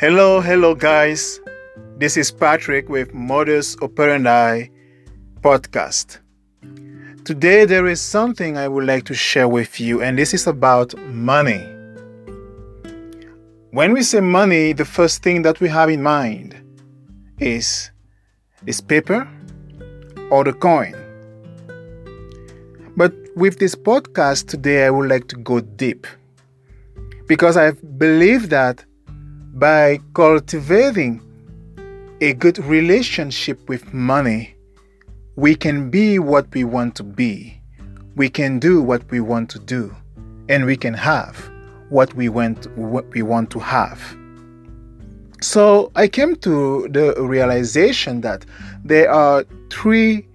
Hello, hello, guys. This is Patrick with Modus Operandi podcast. Today, there is something I would like to share with you, and this is about money. When we say money, the first thing that we have in mind is is paper or the coin. But with this podcast today, I would like to go deep because I believe that by cultivating a good relationship with money, we can be what we want to be. We can do what we want to do. And we can have what we want, what we want to have. So I came to the realization that there are three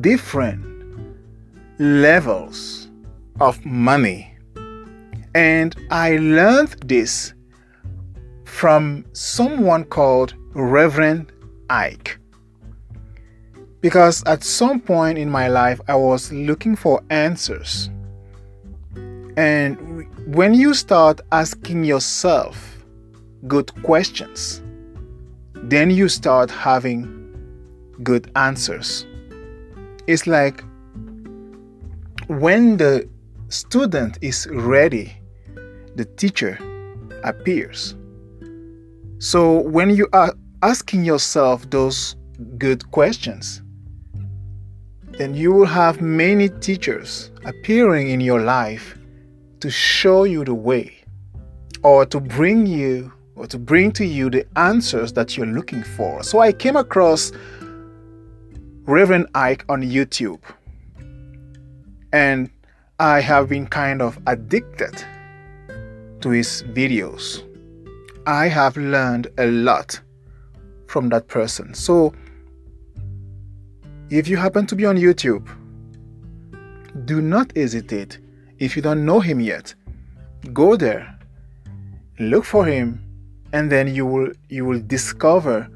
different levels of money. And I learned this from someone called Reverend Ike. Because at some point in my life, I was looking for answers. And when you start asking yourself good questions, then you start having good answers. It's like when the student is ready, the teacher appears. So when you are asking yourself those good questions, then you will have many teachers appearing in your life to show you the way or to bring you or to bring to you the answers that you're looking for. So I came across Reverend Ike on YouTube and I have been kind of addicted to his videos. I have learned a lot from that person. So, if you happen to be on YouTube, do not hesitate. If you don't know him yet, go there, look for him, and then you will you will discover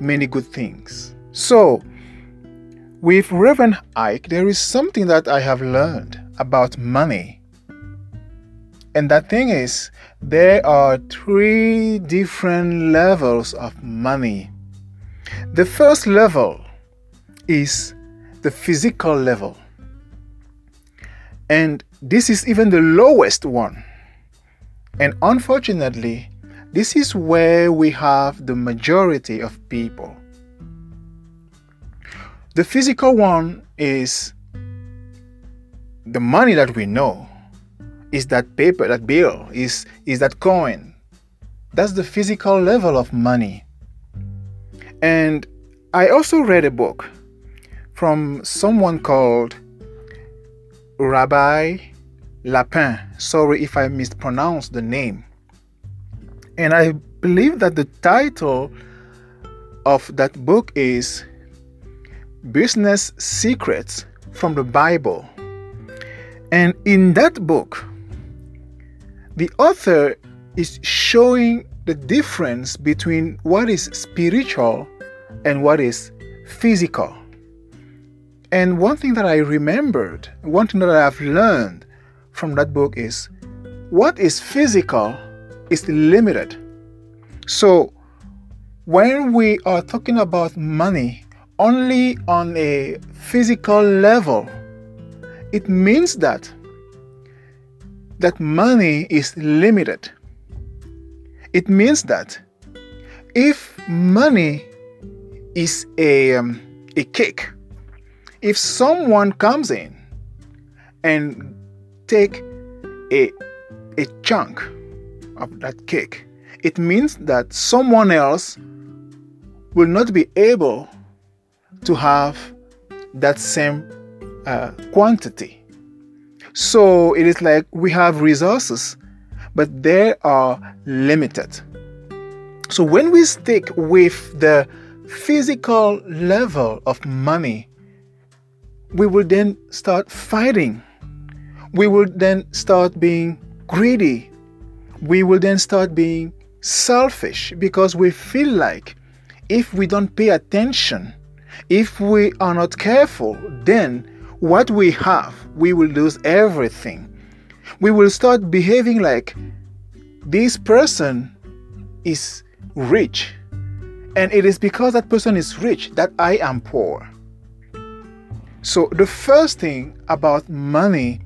many good things. So, with Reverend Ike, there is something that I have learned about money. And the thing is, there are three different levels of money. The first level is the physical level. And this is even the lowest one. And unfortunately, this is where we have the majority of people. The physical one is the money that we know is that paper, that bill, is, is that coin. That's the physical level of money. And I also read a book from someone called Rabbi Lapin. Sorry if I mispronounced the name. And I believe that the title of that book is Business Secrets from the Bible. And in that book, the author is showing the difference between what is spiritual and what is physical. And one thing that I remembered, one thing that I have learned from that book is what is physical is limited. So, when we are talking about money, only on a physical level, it means that that money is limited. It means that if money is a, um, a cake, if someone comes in and take a, a chunk of that cake, it means that someone else will not be able to have that same uh, quantity. So it is like we have resources, but they are limited. So when we stick with the physical level of money, we will then start fighting. We will then start being greedy. We will then start being selfish because we feel like if we don't pay attention if we are not careful, then what we have, we will lose everything. We will start behaving like this person is rich. And it is because that person is rich that I am poor. So, the first thing about money,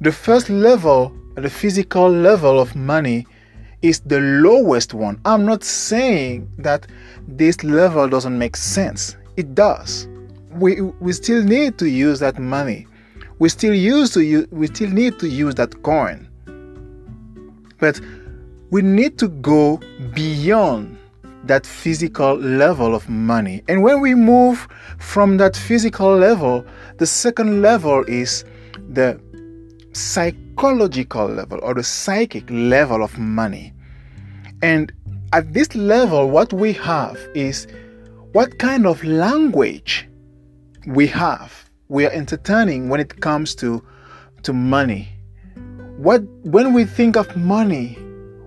the first level, the physical level of money, is the lowest one. I'm not saying that this level doesn't make sense, it does. We, we still need to use that money. We still use to use, we still need to use that coin. But we need to go beyond that physical level of money. And when we move from that physical level, the second level is the psychological level or the psychic level of money. And at this level, what we have is what kind of language we have, we are entertaining when it comes to, to money. What when we think of money,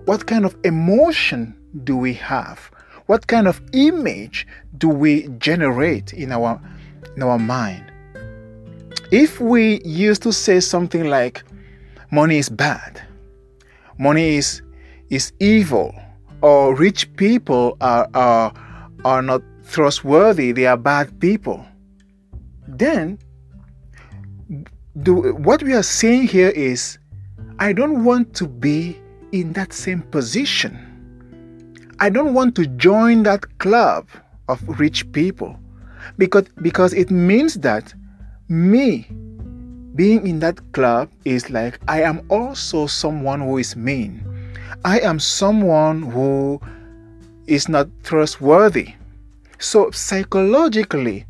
what kind of emotion do we have? What kind of image do we generate in our in our mind? If we used to say something like money is bad, money is is evil, or rich people are are, are not trustworthy, they are bad people, then the, what we are saying here is I don't want to be in that same position. I don't want to join that club of rich people because, because it means that me being in that club is like I am also someone who is mean. I am someone who is not trustworthy. So psychologically,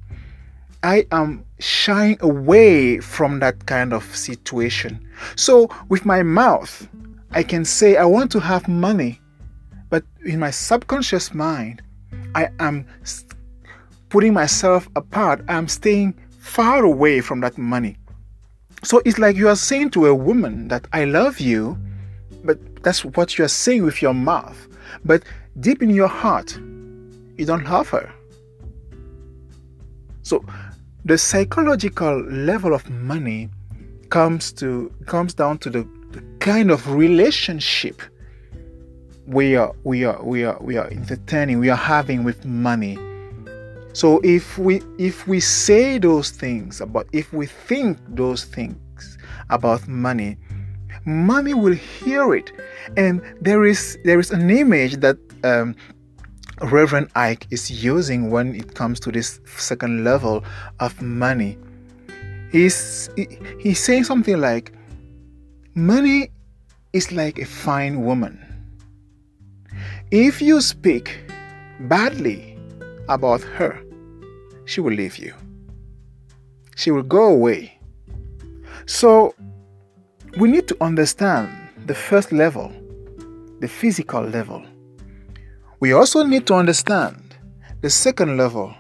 I am shying away from that kind of situation. So, with my mouth, I can say, I want to have money, but in my subconscious mind, I am putting myself apart. I'm staying far away from that money. So, it's like you are saying to a woman that I love you, but that's what you are saying with your mouth. But deep in your heart, you don't love her. So, the psychological level of money comes to comes down to the, the kind of relationship we are we are we are we are entertaining we are having with money. So if we if we say those things about if we think those things about money money will hear it. And there is there is an image that um, Reverend Ike is using when it comes to this second level of money. He's he's saying something like money is like a fine woman. If you speak badly about her, she will leave you. She will go away. So we need to understand the first level, the physical level we also need to understand the second level,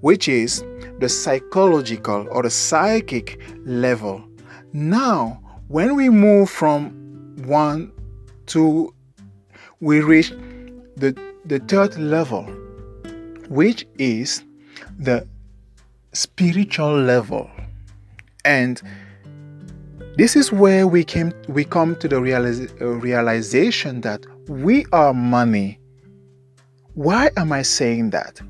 which is the psychological or the psychic level. Now, when we move from one to we reach the, the third level, which is the spiritual level. And this is where we came we come to the realiza- uh, realization that we are money why am I saying that?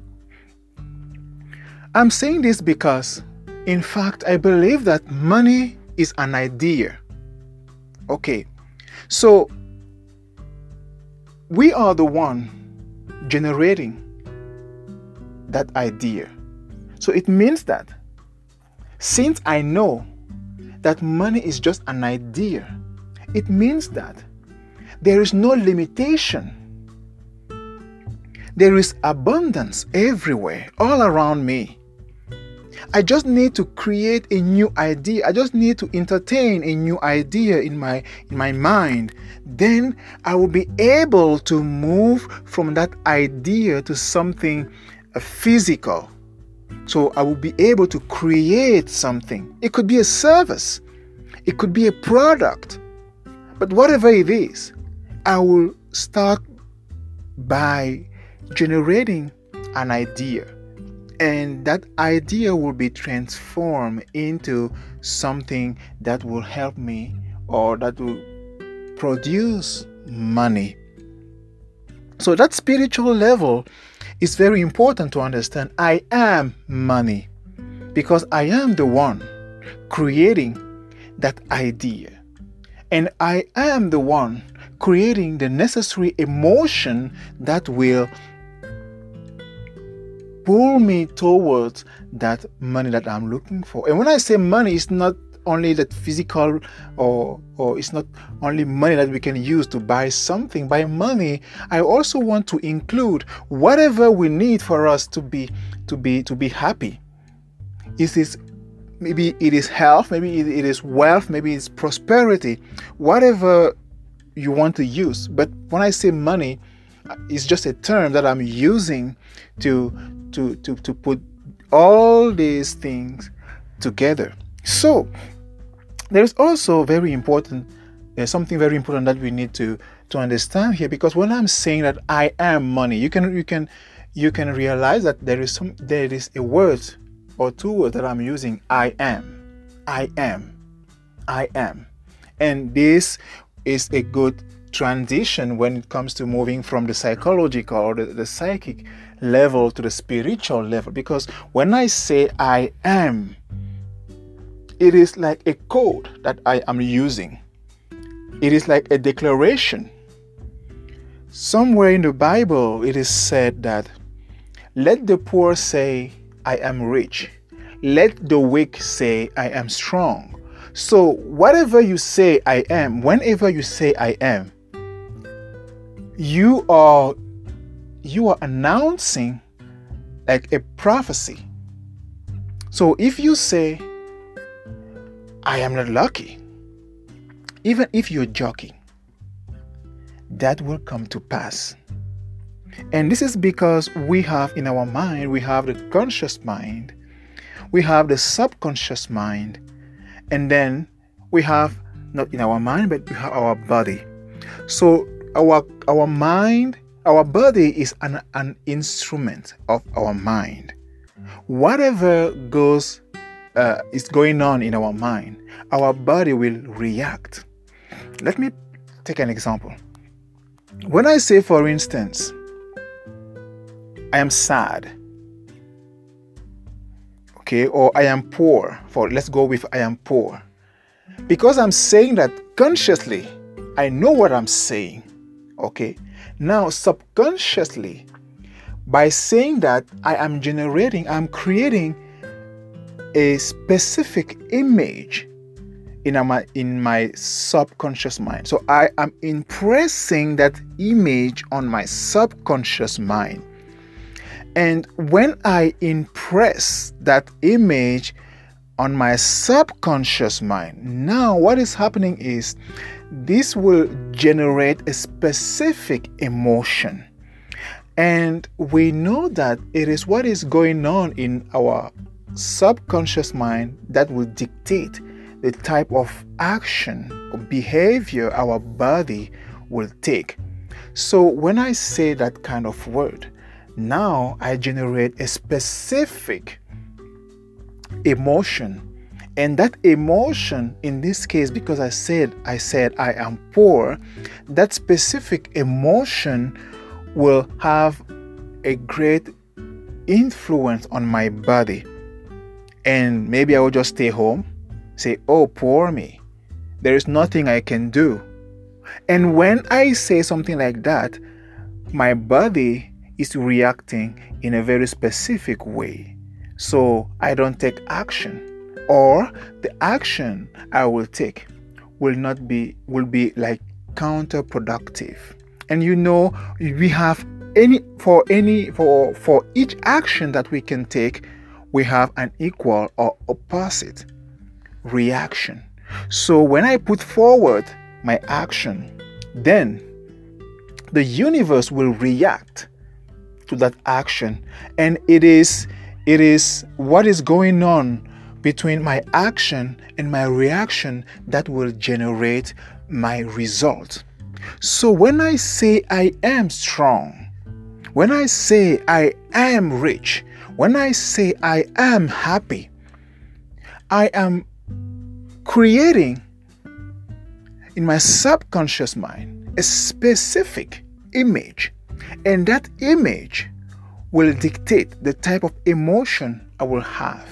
I'm saying this because, in fact, I believe that money is an idea. Okay, so we are the one generating that idea. So it means that since I know that money is just an idea, it means that there is no limitation there is abundance everywhere, all around me. I just need to create a new idea. I just need to entertain a new idea in my in my mind. Then I will be able to move from that idea to something uh, physical. So I will be able to create something. It could be a service. It could be a product. But whatever it is, I will start by generating an idea and that idea will be transformed into something that will help me or that will produce money So that spiritual level is very important to understand. I am money because I am the one creating that idea. And I am the one creating the necessary emotion that will pull me towards that money that I'm looking for. And when I say money, it's not only that physical or or it's not only money that we can use to buy something. By money i also want to include whatever we need for us to be to be to be happy. Is this maybe it is health maybe it is wealth maybe it's prosperity whatever you want to use. But when i say money it's just a term that i'm using to to to, to put all these things together. So there is also very important there's something very important that we need to to understand here because when i'm saying that i am money you can you can you can realize that there is some there is a word or two words that i'm using i am i am i am. And this is a good transition when it comes to moving from the psychological or the, the psychic level to the spiritual level because when i say i am it is like a code that I am using. It is like a declaration. Somewhere in the Bible, it is said that, Let the poor say, I am rich. Let the weak say, I am strong. So, whatever you say, I am, whenever you say, I am, you are you are announcing like a prophecy. So if you say I am not lucky. Even if you're joking, that will come to pass. And this is because we have in our mind, we have the conscious mind, we have the subconscious mind, and then we have not in our mind, but we have our body. So our our mind, our body is an, an instrument of our mind. Whatever goes uh, is going on in our mind, our body will react. Let me take an example. When I say, for instance, I am sad, okay, or I am poor, for let's go with I am poor. Because I'm saying that consciously, I know what I'm saying, okay. Now, subconsciously, by saying that, I am generating, I'm creating a specific image in my in my subconscious mind. So I am impressing that image on my subconscious mind. And when I impress that image on my subconscious mind, now what is happening is this will generate a specific emotion. And we know that it is what is going on in our subconscious mind that will dictate the type of action or behavior our body will take. So when I say that kind of word, now I generate a specific emotion. And that emotion, in this case, because I said I said I am poor, that specific emotion will have a great influence on my body and maybe I will just stay home, say, Oh, poor me. There is nothing I can do. And when I say something like that, my body is reacting in a very specific way. So I don't take action. Or the action I will take will not be will be like counterproductive. And you know, we have any for any for for each action that we can take, we have an equal or opposite reaction. So when I put forward my action, then the universe will react to that action and it is it is what is going on between my action and my reaction that will generate my result. So when I say I am strong, when I say I am rich, when I say I am happy, I am creating in my subconscious mind a specific image And that image will dictate the type of emotion I will have.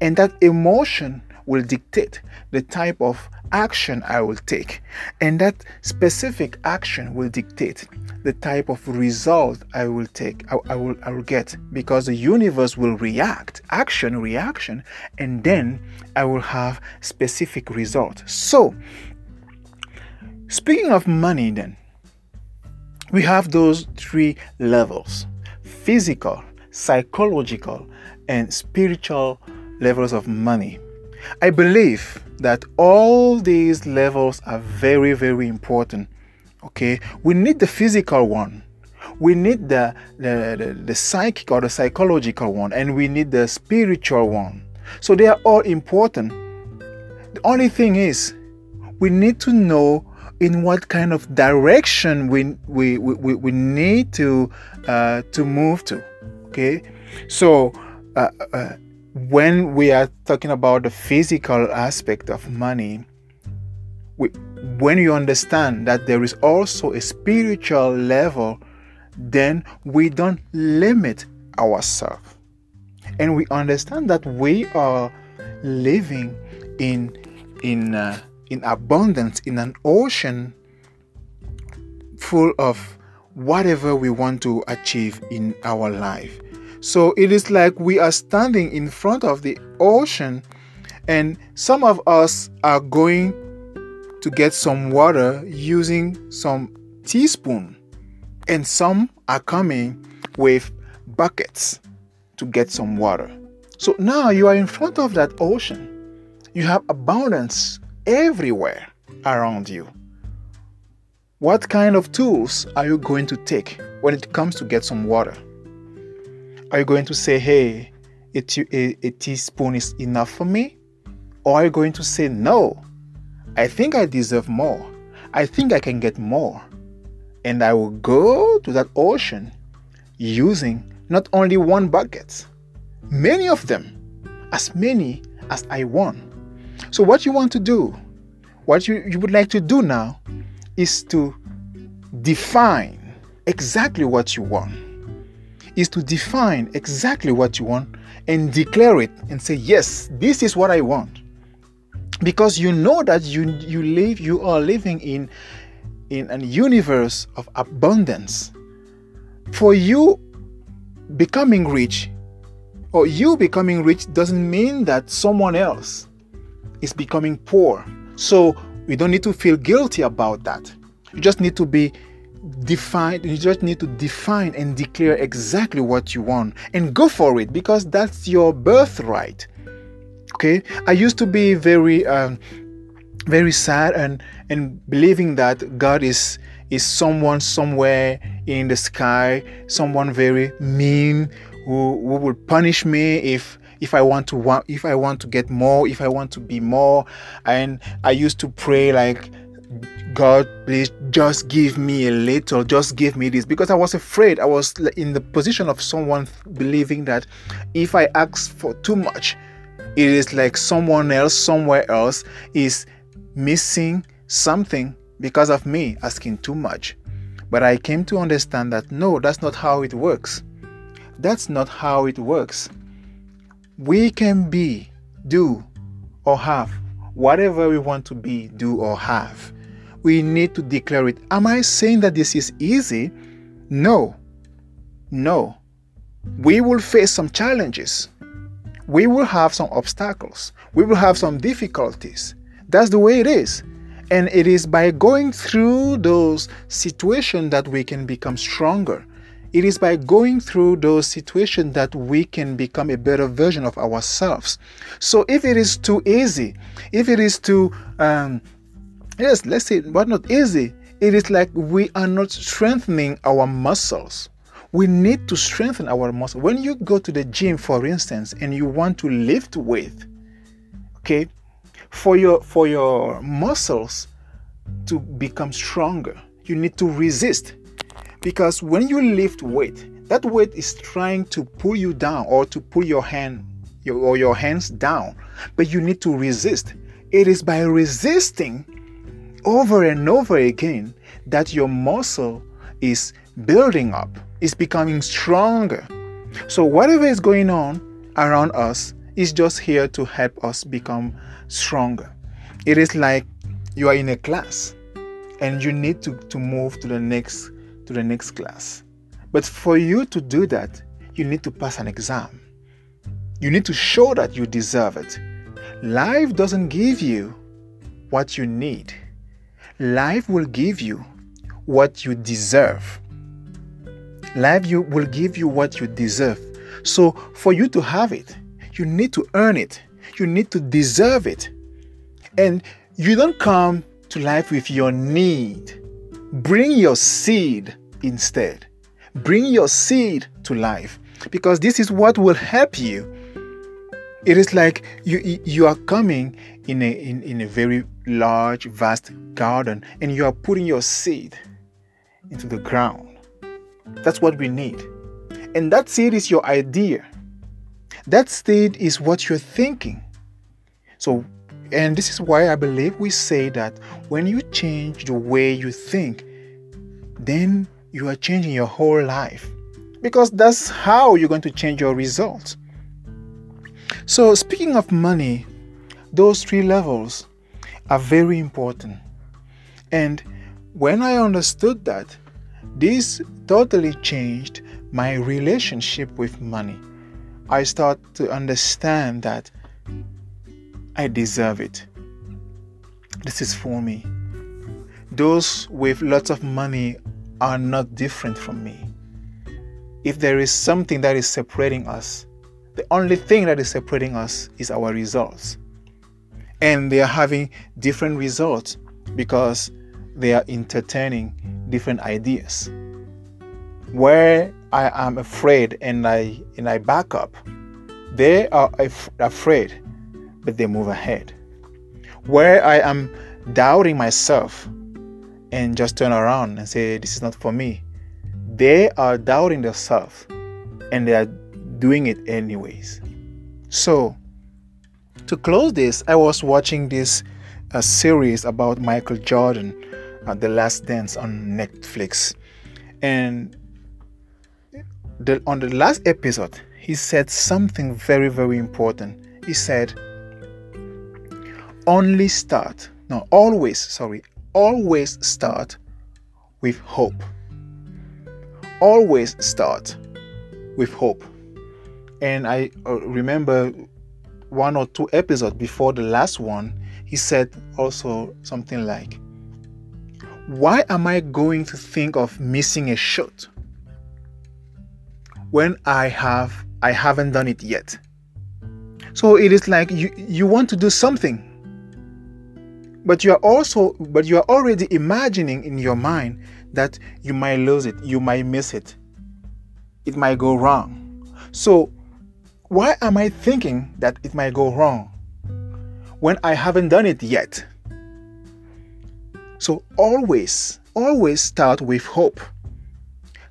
And that emotion will dictate the type of action I will take. And that specific action will dictate the type of result I will take, I, I, will, I will get, because the universe will react, action, reaction, and then I will have specific result. So, speaking of money, then, we have those three levels physical, psychological, and spiritual levels of money. I believe that all these levels are very, very important. Okay, we need the physical one, we need the, the, the, the psychic or the psychological one, and we need the spiritual one. So they are all important. The only thing is, we need to know in what kind of direction we we, we, we need to uh, to move to okay so uh, uh, when we are talking about the physical aspect of money, we, when you understand that there is also a spiritual level, then we don't limit ourselves. And we understand that we are living in in uh, in abundance in an ocean full of whatever we want to achieve in our life. So it is like we are standing in front of the ocean, and some of us are going to get some water using some teaspoon, and some are coming with buckets to get some water. So now you are in front of that ocean. You have abundance everywhere around you. What kind of tools are you going to take when it comes to get some water? Are you going to say, hey, a, a, a teaspoon is enough for me? Or are you going to say, no, I think I deserve more. I think I can get more. And I will go to that ocean using not only one bucket, many of them, as many as I want. So, what you want to do, what you, you would like to do now, is to define exactly what you want is to define exactly what you want and declare it and say, Yes, this is what I want. Because you know that you you live you are living in in a universe of abundance. For you becoming rich or you becoming rich doesn't mean that someone else is becoming poor. So we don't need to feel guilty about that. You just need to be defined, you just need to define and declare exactly what you want and go for it because that's your birthright okay i used to be very um, very sad and and believing that god is is someone somewhere in the sky someone very mean who, who will punish me if if i want to want if i want to get more if i want to be more and i used to pray like God, please just give me a little, just give me this. Because I was afraid. I was in the position of someone believing that if I ask for too much, it is like someone else, somewhere else, is missing something because of me asking too much. But I came to understand that no, that's not how it works. That's not how it works. We can be, do, or have whatever we want to be, do, or have we need to declare it. Am I saying that this is easy? No. No. We will face some challenges. We will have some obstacles. We will have some difficulties. That's the way it is. And it is by going through those situations that we can become stronger. It is by going through those situations that we can become a better version of ourselves. So if it is too easy, if it is too um, yes, let's say, but not easy. It is like we are not strengthening our muscles. We need to strengthen our muscles. When you go to the gym, for instance, and you want to lift weight, okay, for your for your muscles to become stronger, you need to resist. Because when you lift weight, that weight is trying to pull you down or to pull your hand your, or your hands down, but you need to resist. It is by resisting over and over again that your muscle is building up, is becoming stronger. So, whatever is going on around us is just here to help us become stronger. It is like you are in a class and you need to, to move to the next to the next class. But for you to do that, you need to pass an exam. You need to show that you deserve it. Life doesn't give you what you need. Life will give you what you deserve. Life you will give you what you deserve. So for you to have it, you need to earn it. You need to deserve it. And you don't come to life with your need. Bring your seed instead. Bring your seed to life because this is what will help you. It is like you you are coming in a in, in a very large, vast garden and you are putting your seed into the ground. That's what we need. And that seed is your idea. That seed is what you're thinking. So and this is why I believe we say that when you change the way you think, then you are changing your whole life. Because that's how you're going to change your results. So, speaking of money, those three levels are very important. And when I understood that, this totally changed my relationship with money. I start to understand that I deserve it. This is for me. Those with lots of money are not different from me. If there is something that is separating us, the only thing that is separating us is our results. And they are having different results because they are entertaining different ideas. Where I am afraid and I and I back up, they are af- afraid but they move ahead. Where I am doubting myself and just turn around and say, This is not for me, they are doubting themselves and they are doing it anyways. So, to close this, I was watching this uh, series about Michael Jordan, uh, The Last Dance on Netflix. And the, on the last episode, he said something very, very important. He said, only start, no, always, sorry, always start with hope. Always start with hope. And I uh, remember one or two episodes before the last one, he said also something like, Why am I going to think of missing a shot when I have I haven't done it yet? So it is like you, you want to do something but you are also but you are already imagining in your mind that you might lose it you might miss it. It might go wrong. So why am i thinking that it might go wrong when i haven't done it yet? So always always start with hope.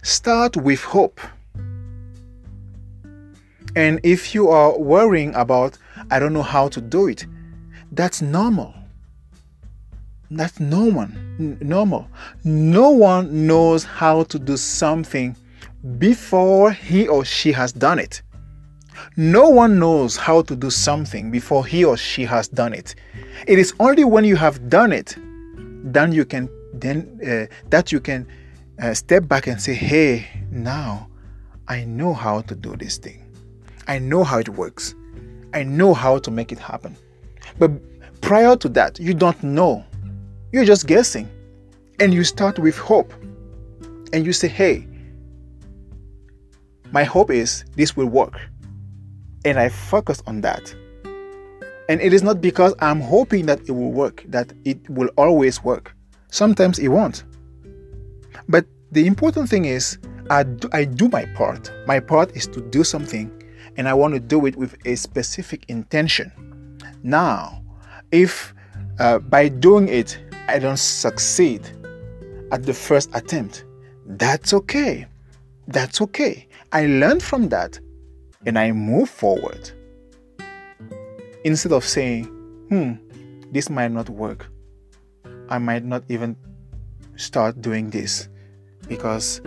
Start with hope. And if you are worrying about i don't know how to do it that's normal that's no one normal. No one knows how to do something before he or she has done it. No one knows how to do something before he or she has done it. It is only when you have done it then you can then uh, that you can uh, step back and say, "Hey, now I know how to do this thing. I know how it works. I know how to make it happen." But prior to that, you don't know. You're just guessing. And you start with hope. And you say, hey, my hope is this will work. And I focus on that. And it is not because I'm hoping that it will work, that it will always work. Sometimes it won't. But the important thing is, I do, I do my part. My part is to do something, and I want to do it with a specific intention. Now, if uh, by doing it, I don't succeed at the first attempt, that's okay. That's okay. I learn from that and I move forward. Instead of saying, hmm, this might not work, I might not even start doing this because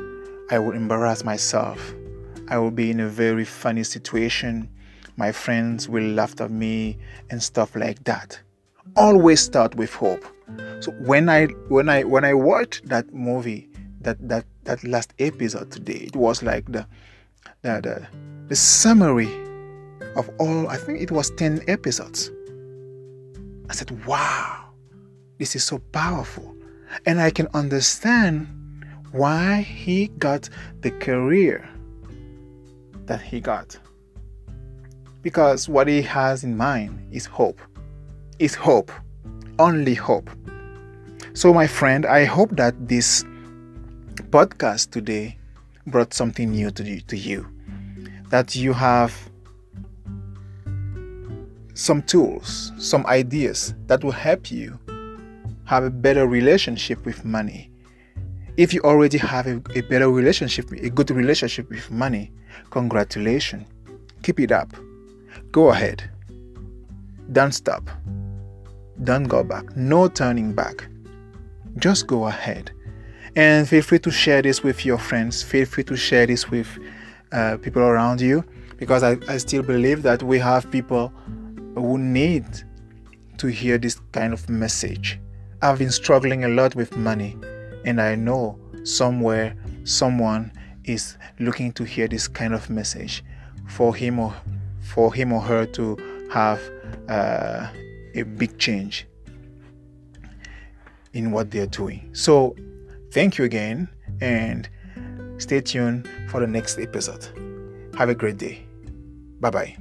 I will embarrass myself. I will be in a very funny situation. My friends will laugh at me and stuff like that. Always start with hope. So when I when I when I watched that movie, that that that last episode today, it was like the the the, the summary of all. I think it was ten episodes. I said, "Wow, this is so powerful," and I can understand why he got the career that he got. Because what he has in mind is hope. Is hope. Only hope. So, my friend, I hope that this podcast today brought something new to you, to you. That you have some tools, some ideas that will help you have a better relationship with money if you already have a, a better relationship, a good relationship with money, congratulations. Keep it up. Go ahead. Don't stop. Don't go back. No turning back. Just go ahead. And feel free to share this with your friends. Feel free to share this with uh, people around you because I, I still believe that we have people who need to hear this kind of message. I've been struggling a lot with money and I know somewhere someone is looking to hear this kind of message for him or for him or her to have uh, a big change in what they're doing. So, thank you again and stay tuned for the next episode. Have a great day. Bye bye.